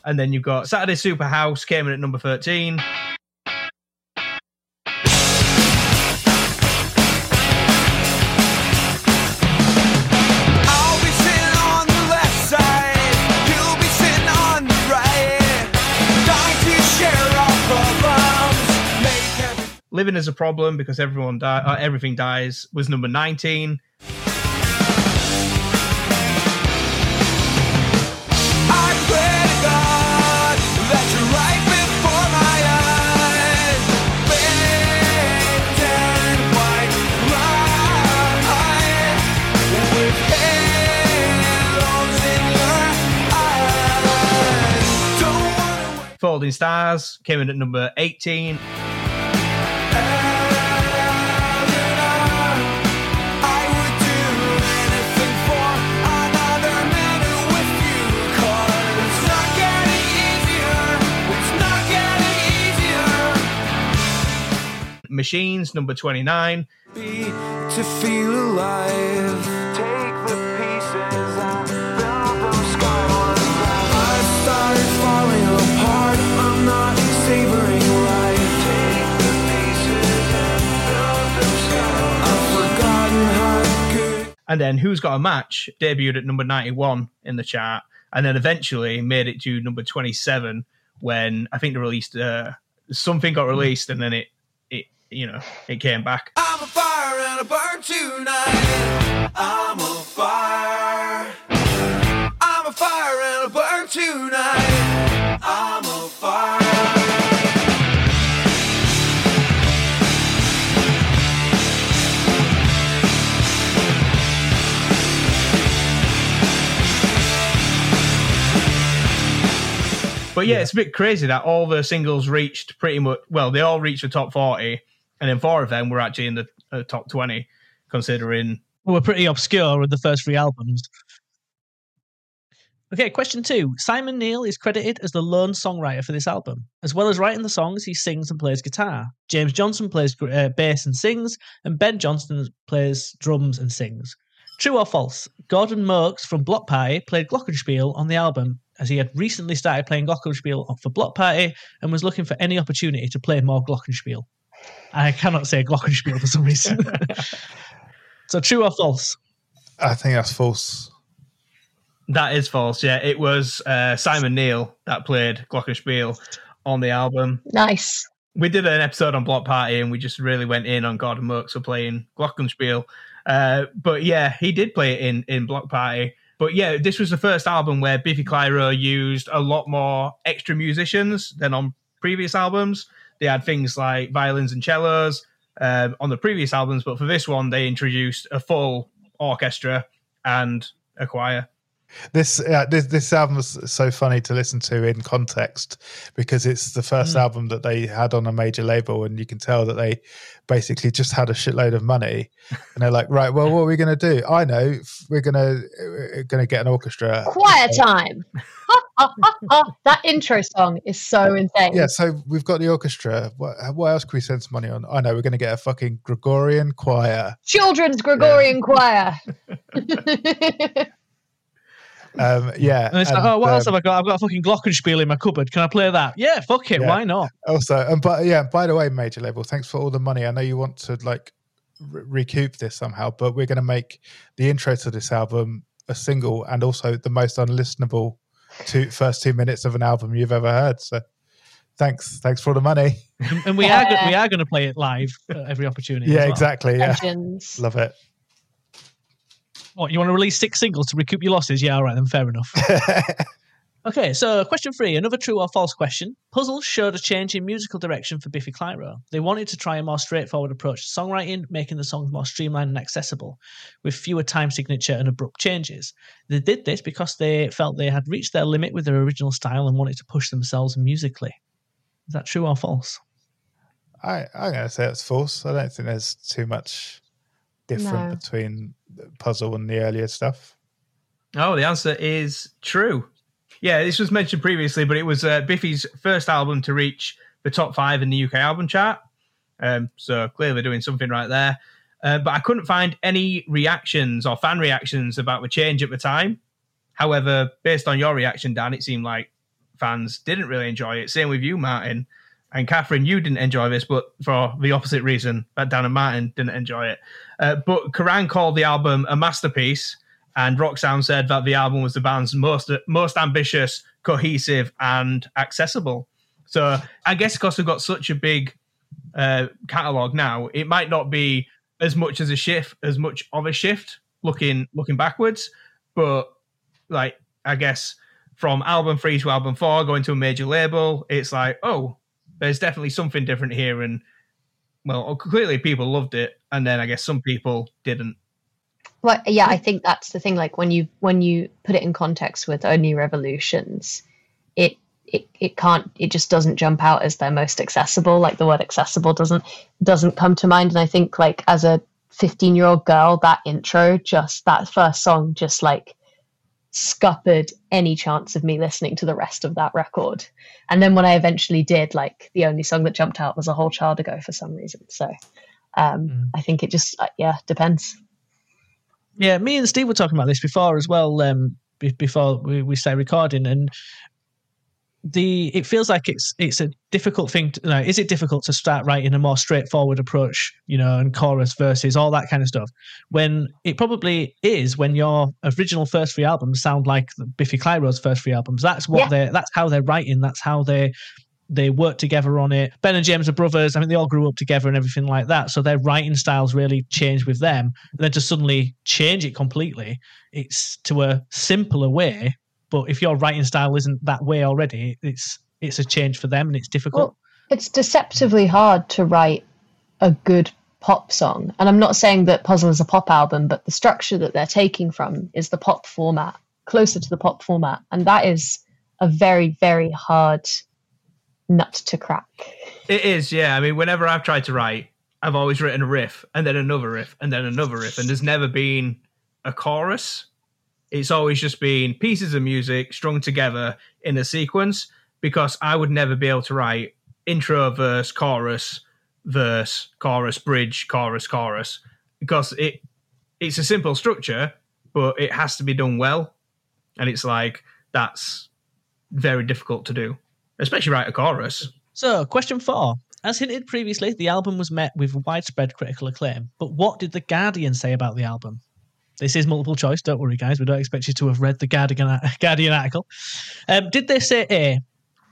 And then you've got Saturday Superhouse came in at number 13. I'll be sitting on the left side, you'll be sitting on the right. Dying to share our problems, make every Living as a Problem because everyone die- uh, everything dies was number 19. Folding Stars came in at number 18. I would do anything for another minute with you. 'Cause it's not getting easier. It's not getting easier. Machines, number 29. Be to feel alive. Take the pieces And then Who's Got a Match debuted at number 91 in the chart and then eventually made it to number 27 when I think they released uh, something got released and then it, it you know, it came back. I'm a fire and I burn tonight. I'm a fire. I'm a fire and I burn tonight. I'm a fire. But yeah, it's a bit crazy that all the singles reached pretty much, well, they all reached the top 40 and then four of them were actually in the uh, top 20. considering we're pretty obscure with the first three albums. Okay, question two. Simon Neil is credited as the lone songwriter for this album. As well as writing the songs, he sings and plays guitar. James Johnston plays uh, bass and sings, and Ben Johnston plays drums and sings. True or false? Gordon Moakes from Bloc Party played Glockenspiel on the album, as he had recently started playing Glockenspiel for Bloc Party and was looking for any opportunity to play more Glockenspiel. I cannot say Glockenspiel for some reason. so, true or false? I think that's false. that is false. Yeah, it was uh, Simon Neil that played Glockenspiel on the album. Nice. we did an episode on Bloc Party and we just really went in on Gordon Moakes for playing Glockenspiel. Uh, but yeah, he did play it in, in Bloc Party. But yeah, this was the first album where Biffy Clyro used a lot more extra musicians than on previous albums. They had things like violins and cellos um, on the previous albums, but for this one, they introduced a full orchestra and a choir. This uh, this this album was so funny to listen to in context because it's the first Mm. album that they had on a major label, and you can tell that they basically just had a shitload of money, and they're like, right, well, what are we going to do? I know, we're gonna we're gonna get an orchestra. Quiet time. Ha, ha, ha, ha. That intro song is so insane. Yeah, so we've got the orchestra. What, what else can we spend some money on? I know we're going to get a fucking Gregorian choir. Children's Gregorian choir. Um, yeah, And it's like, oh, what else um, have I got? I've got a fucking Glockenspiel in my cupboard. Can I play that? Yeah, fuck it. Yeah. Why not? also and but yeah by the way major label thanks for all the money i know you want to like re- recoup this somehow but we're going to make the intro to this album a single and also the most unlistenable two first two minutes of an album you've ever heard so thanks thanks for all the money And, and we are go- we are going to play it live at every opportunity. yeah well. exactly yeah Legends. love it What you want to release six singles to recoup your losses? Yeah, all right, then fair enough. Okay, so question three, another true or false question. Puzzle showed a change in musical direction for Biffy Clyro. They wanted to try a more straightforward approach to songwriting, making the songs more streamlined and accessible, with fewer time signature and abrupt changes. They did this because they felt they had reached their limit with their original style and wanted to push themselves musically. Is that true or false? I, i'm going to say it's false i don't think there's too much different No. between the puzzle and the earlier stuff Oh, the answer is true. Yeah, this was mentioned previously, but it was uh, Biffy's first album to reach the top five in the UK album chart. Um, so clearly doing something right there. Uh, but I couldn't find any reactions or fan reactions about the change at the time. However, based on your reaction, Dan, it seemed like fans didn't really enjoy it. Same with you, Martin. And Kathryn, you didn't enjoy this, but for the opposite reason that Dan and Martin didn't enjoy it. Uh, but Kerrang called the album a masterpiece, and Rock Sound said that the album was the band's most most ambitious, cohesive, and accessible. So I guess because we've got such a big uh, catalog now, it might not be as much as a shift, as much of a shift looking looking backwards, but like I guess from album three to album four, going to a major label, it's like oh, there's definitely something different here, and well, clearly people loved it, and then I guess some people didn't. Well, yeah, I think that's the thing. Like when you when you put it in context with only revolutions, it it it can't it just doesn't jump out as their most accessible. Like the word accessible doesn't doesn't come to mind. And I think like as a 15 year old girl, that intro just that first song just like scuppered any chance of me listening to the rest of that record. And then when I eventually did, like the only song that jumped out was a whole child ago for some reason. So um, Mm. I think it just uh, yeah depends. Yeah, me and Steve were talking about this before as well. Um, be- before we, we started recording, and the it feels like it's it's a difficult thing. To, know, is it difficult to start writing a more straightforward approach, you know, and chorus verses, all that kind of stuff, when it probably is when your original first three albums sound like Biffy Clyro's first three albums. That's what Yeah. they are that's how they're writing. That's how they they work together on it. Ben and James are brothers. I mean, they all grew up together and everything like that. So their writing styles really changed with them. And then to suddenly change it completely, it's to a simpler way. But if your writing style isn't that way already, it's it's a change for them and it's difficult. Well, it's deceptively hard to write a good pop song. And I'm not saying that Puzzle is a pop album, but the structure that they're taking from is the pop format, closer to the pop format. And that is a very, very hard nut to crack. It is, yeah. I mean, whenever I've tried to write, I I've always written a riff and then another riff and then another riff, and there's never been a chorus. It's always just been pieces of music strung together in a sequence because I would never be able to write intro, verse, chorus, verse, chorus, bridge, chorus, chorus because it it's a simple structure, but it has to be done well, and it's like that's very difficult to do, especially write a chorus. So, question four. As hinted previously, the album was met with widespread critical acclaim. But what did The Guardian say about the album? This is multiple choice, don't worry, guys. We don't expect you to have read the Guardian, Guardian article. Um, did they say A?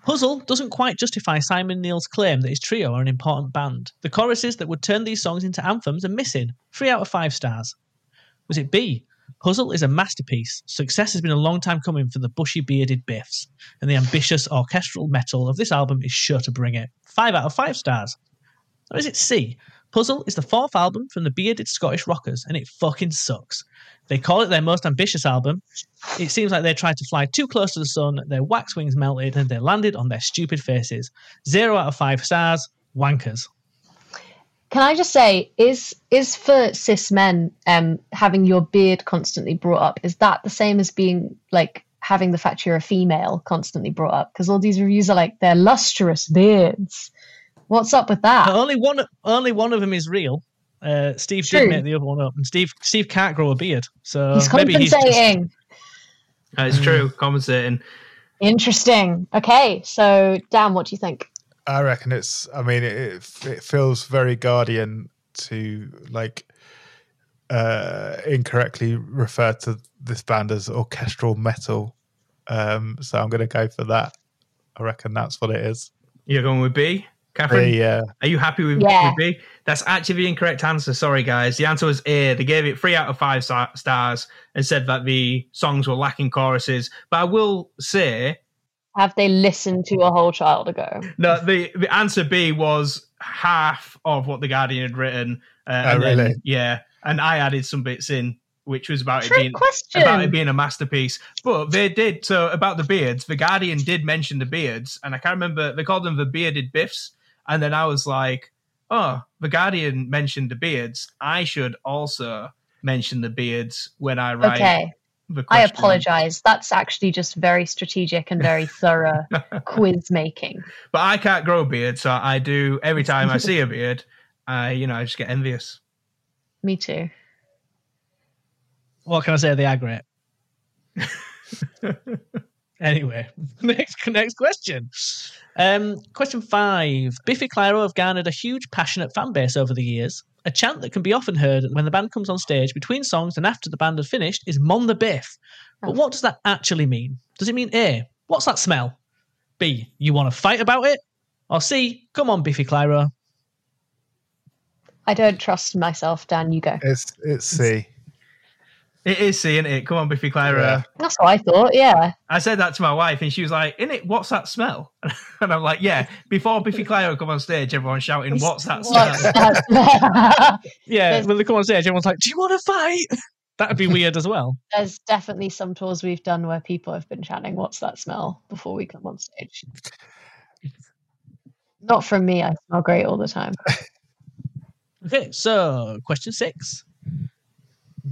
Puzzle doesn't quite justify Simon Neil's claim that his trio are an important band. The choruses that would turn these songs into anthems are missing. Three out of five stars. Was it B? Puzzle is a masterpiece. Success has been a long time coming for the bushy bearded Biffs, and the ambitious orchestral metal of this album is sure to bring it. Five out of five stars. Or is it C? Puzzle is the fourth album from the bearded Scottish rockers, and it fucking sucks. They call it their most ambitious album. It seems like they tried to fly too close to the sun, their wax wings melted, and they landed on their stupid faces. Zero out of five stars. Wankers. Can I just say, is is for cis men um having your beard constantly brought up, is that the same as being like having the fact you're a female constantly brought up? Because all these reviews are like they're lustrous beards. What's up with that? But only one, only one of them is real. Uh, Steve True. did make the other one up, and Steve Steve can't grow a beard, so he's maybe he's just compensating. Uh, it's true, compensating. Interesting. Okay, so Dan, what do you think? I reckon it's. I mean, it it, it feels very Guardian to like uh incorrectly refer to this band as orchestral metal. Um, so I'm going to go for that. I reckon that's what it is. You're going with B, Kathryn. The, uh, Are you happy with, Yeah. with B? That's actually the incorrect answer. Sorry, guys. The answer was A. They gave it three out of five stars and said that the songs were lacking choruses. But I will say, Have they listened to a whole child ago? no, the, the answer B was half of what the Guardian had written. Uh, Oh, and then- really? yeah, and I added some bits in, which was about it being question. about it being a masterpiece. But they did so about the beards. The Guardian did mention the beards, and I can't remember they called them the bearded biffs. And then I was like, oh, the Guardian mentioned the beards. I should also mention the beards when I write Okay, I apologize. That's actually just very strategic and very thorough quiz making. But I can't grow a beard, so I do every time I see a beard. I, you know, I just get envious. Me too. What can I say? They are great. anyway, next next question. Um, question five. Biffy Clyro have garnered a huge, passionate fan base over the years. A chant that can be often heard when the band comes on stage between songs and after the band has finished is "Mon the Biff." But Oh. what does that actually mean? Does it mean A? What's that smell? B. You want to fight about it? Or C. Come on, Biffy Clyro. I don't trust myself, Dan. You go. it's it's C. It is seeing it. Come on, Biffy Clyro. Yeah. That's what I thought. Yeah. I said that to my wife, and she was like, "In it, what's that smell?" And I'm like, "Yeah." Before Biffy Clyro come on stage, everyone's shouting, "What's that smell?" What's that? Yeah, There's- when they come on stage, everyone's like, "Do you want to fight?" That'd be weird as well. There's definitely some tours we've done where people have been chanting, "What's that smell?" before we come on stage. Not from me. I smell great all the time. Okay, so question six.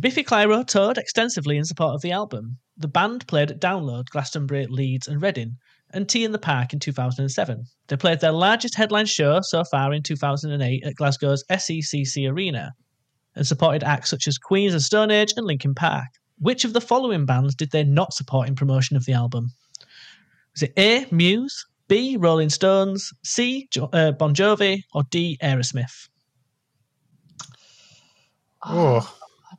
Biffy Clyro toured extensively in support of the album. The band played at Download, Glastonbury, Leeds, and Reading, and T in the Park in 2007. They played their largest headline show so far in 2008 at Glasgow's SECC Arena, and supported acts such as Queens of Stone Age and Linkin Park. Which of the following bands did they not support in promotion of the album? Was it A. Muse, B. Rolling Stones, C. Jo- uh, Bon Jovi, or D. Aerosmith? Oh,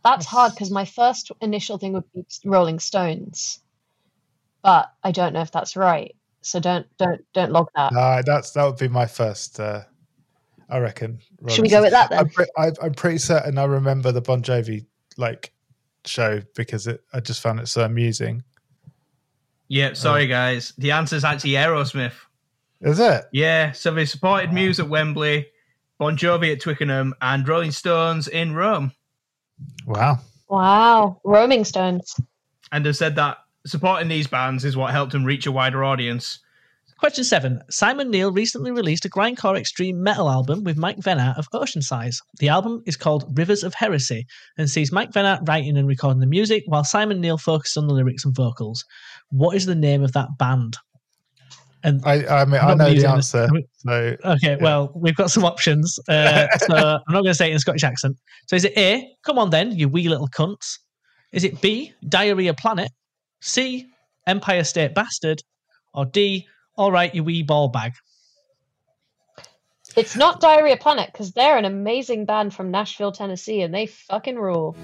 That's hard because my first initial thing would be Rolling Stones, but I don't know if that's right. So don't don't don't log that. no, that's that would be my first. Uh, I reckon. Should we go with that then? I'm, pre- I, I'm pretty certain I remember the Bon Jovi like show because it, I just found it so amusing. Yep. Sorry, guys. The answer is actually Aerosmith. Is it? Yeah. So they supported Muse at Wembley, Bon Jovi at Twickenham, and Rolling Stones in Rome. Wow. Wow, Roaming Stones. And they said that supporting these bands is what helped them reach a wider audience. Question seven. Simon Neil recently released a grindcore extreme metal album with Mike Vennart of Oceansize. The album is called Rivers of Heresy and sees Mike Vennart writing and recording the music while Simon Neil focuses on the lyrics and vocals. What is the name of that band? And I, I mean, I'm I not know the answer. I So Okay, well, we've got some options. Uh, so I'm not going to say it in Scottish accent. So is it A, come on then, you wee little cunts? Is it B, Diarrhea Planet? C, Empire State Bastard? Or D, all right, you wee ball bag? It's not Diarrhea Planet because they're an amazing band from Nashville, Tennessee, and they fucking rule.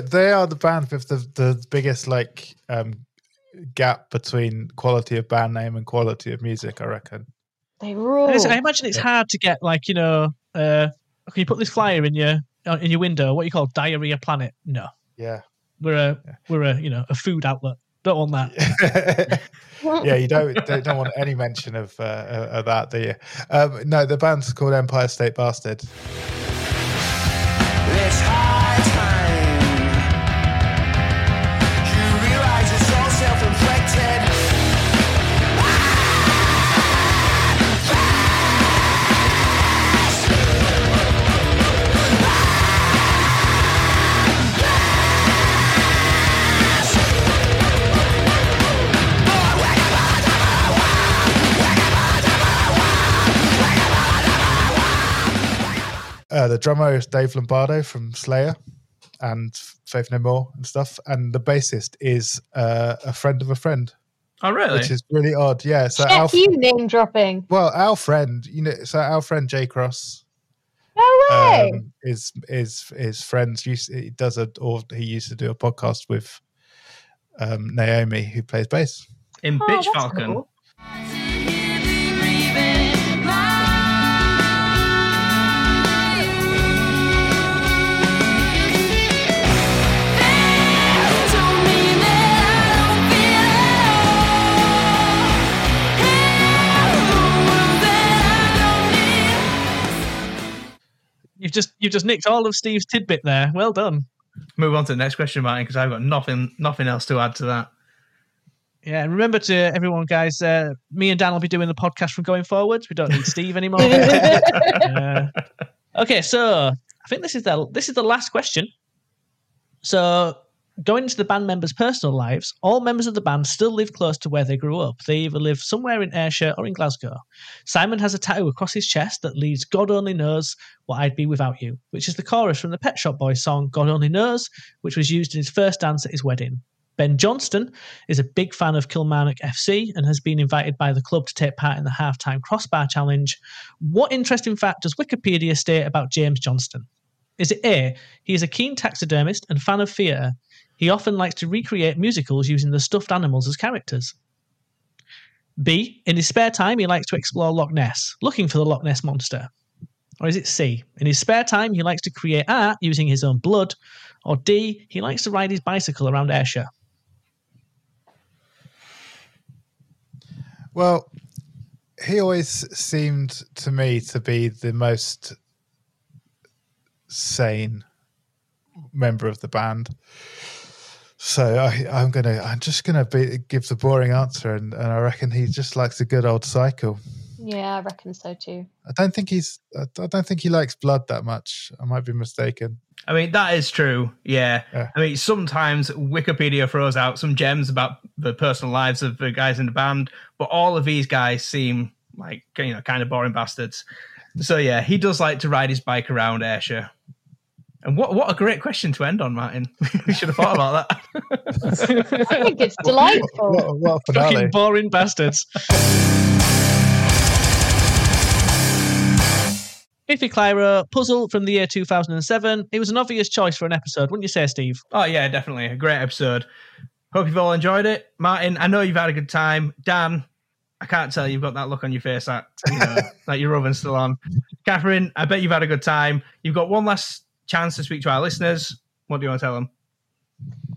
They, they they are the band with the the biggest like um gap between quality of band name and quality of music. I reckon. They rule. I I imagine it's hard to get, like, you know, uh, can you put this flyer in your uh, in your window? What you call Diarrhea Planet? No. Yeah. We're a, we're a, you know, a food outlet. Don't want that. yeah, you don't don't, don't want any mention of uh, of that, do you? Um, no, the band's called Empire State Bastard. Uh, the drummer is Dave Lombardo from Slayer and Faith No More and stuff, and the bassist is uh, a friend of a friend, Oh, really? which is really odd. Yeah, so our, Check you name dropping. well, our friend, you know, so our friend Jay Cross No way. um, is is is friends. Used he does a or he used to do a podcast with um, Naomi, who plays bass. In Oh, Bitch Falcon. cool. Just you've just nicked all of Steve's tidbit there. Well done. Move on to the next question, Martin, because I've got nothing nothing else to add to that. Yeah, and remember to everyone, guys. Uh, me and Dan will be doing the podcast from going forwards. We don't need Steve anymore. Uh, okay, so I think this is the this is the last question. So, going into the band members' personal lives, all members of the band still live close to where they grew up. They either live somewhere in Ayrshire or in Glasgow. Simon has a tattoo across his chest that reads "God only knows what I'd be without you," which is the chorus from the Pet Shop Boys song "God Only Knows," which was used in his first dance at his wedding. Ben Johnston is a big fan of Kilmarnock FC and has been invited by the club to take part in the halftime crossbar challenge. What interesting fact does Wikipedia state about James Johnston? Is it A? He is a keen taxidermist and fan of theatre. He often likes to recreate musicals using the stuffed animals as characters. B. In his spare time, he likes to explore Loch Ness, looking for the Loch Ness monster. Or is it C? In his spare time, he likes to create art using his own blood. Or D. He likes to ride his bicycle around Ayrshire. Well, he always seemed to me to be the most sane member of the band. So I, I'm gonna, I'm just gonna be, give the boring answer, and, and I reckon he just likes a good old cycle. Yeah, I reckon so too. I don't think he's, I I don't think he likes blood that much. I might be mistaken. I mean, that is true. Yeah. Yeah. I mean, sometimes Wikipedia throws out some gems about the personal lives of the guys in the band, but all of these guys seem like, you know, kind of boring bastards. So, yeah, he does like to ride his bike around Ayrshire. And what what a great question to end on, Martin. we should have thought about that. I think it's delightful. What, what a Fucking boring bastards. Biffy Clyro, Puzzle from the year 2007. It was an obvious choice for an episode, wouldn't you say, Steve? Oh yeah, definitely a great episode. Hope you've all enjoyed it, Martin. I know you've had a good time. Dan, I can't tell you've got that look on your face that you know that your oven's still on. Kathryn, I bet you've had a good time. You've got one last chance to speak to our listeners. What do you want to tell them?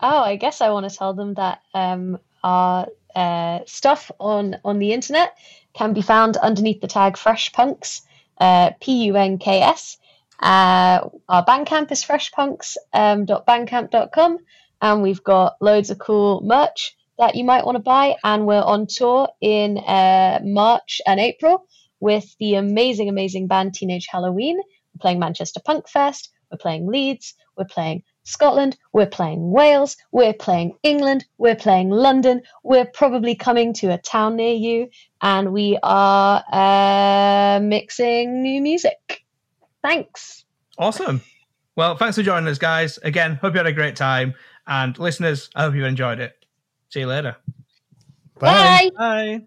Oh, I guess I want to tell them that um, our uh, stuff on on the internet can be found underneath the tag Fresh Punks, uh, P U N K S. Uh, our Bandcamp is freshpunks.bandcamp.com, um, and we've got loads of cool merch that you might want to buy. And we're on tour in uh, March and April with the amazing, amazing band Teenage Halloween. We're playing Manchester Punk Fest. We're playing Leeds. We're playing Scotland, we're playing Wales, we're playing England, we're playing London, we're probably coming to a town near you, and we are uh, mixing new music. Thanks. Awesome. Well, thanks for joining us, guys. Again, hope you had a great time. And listeners, I hope you enjoyed it. See you later. Bye. Bye.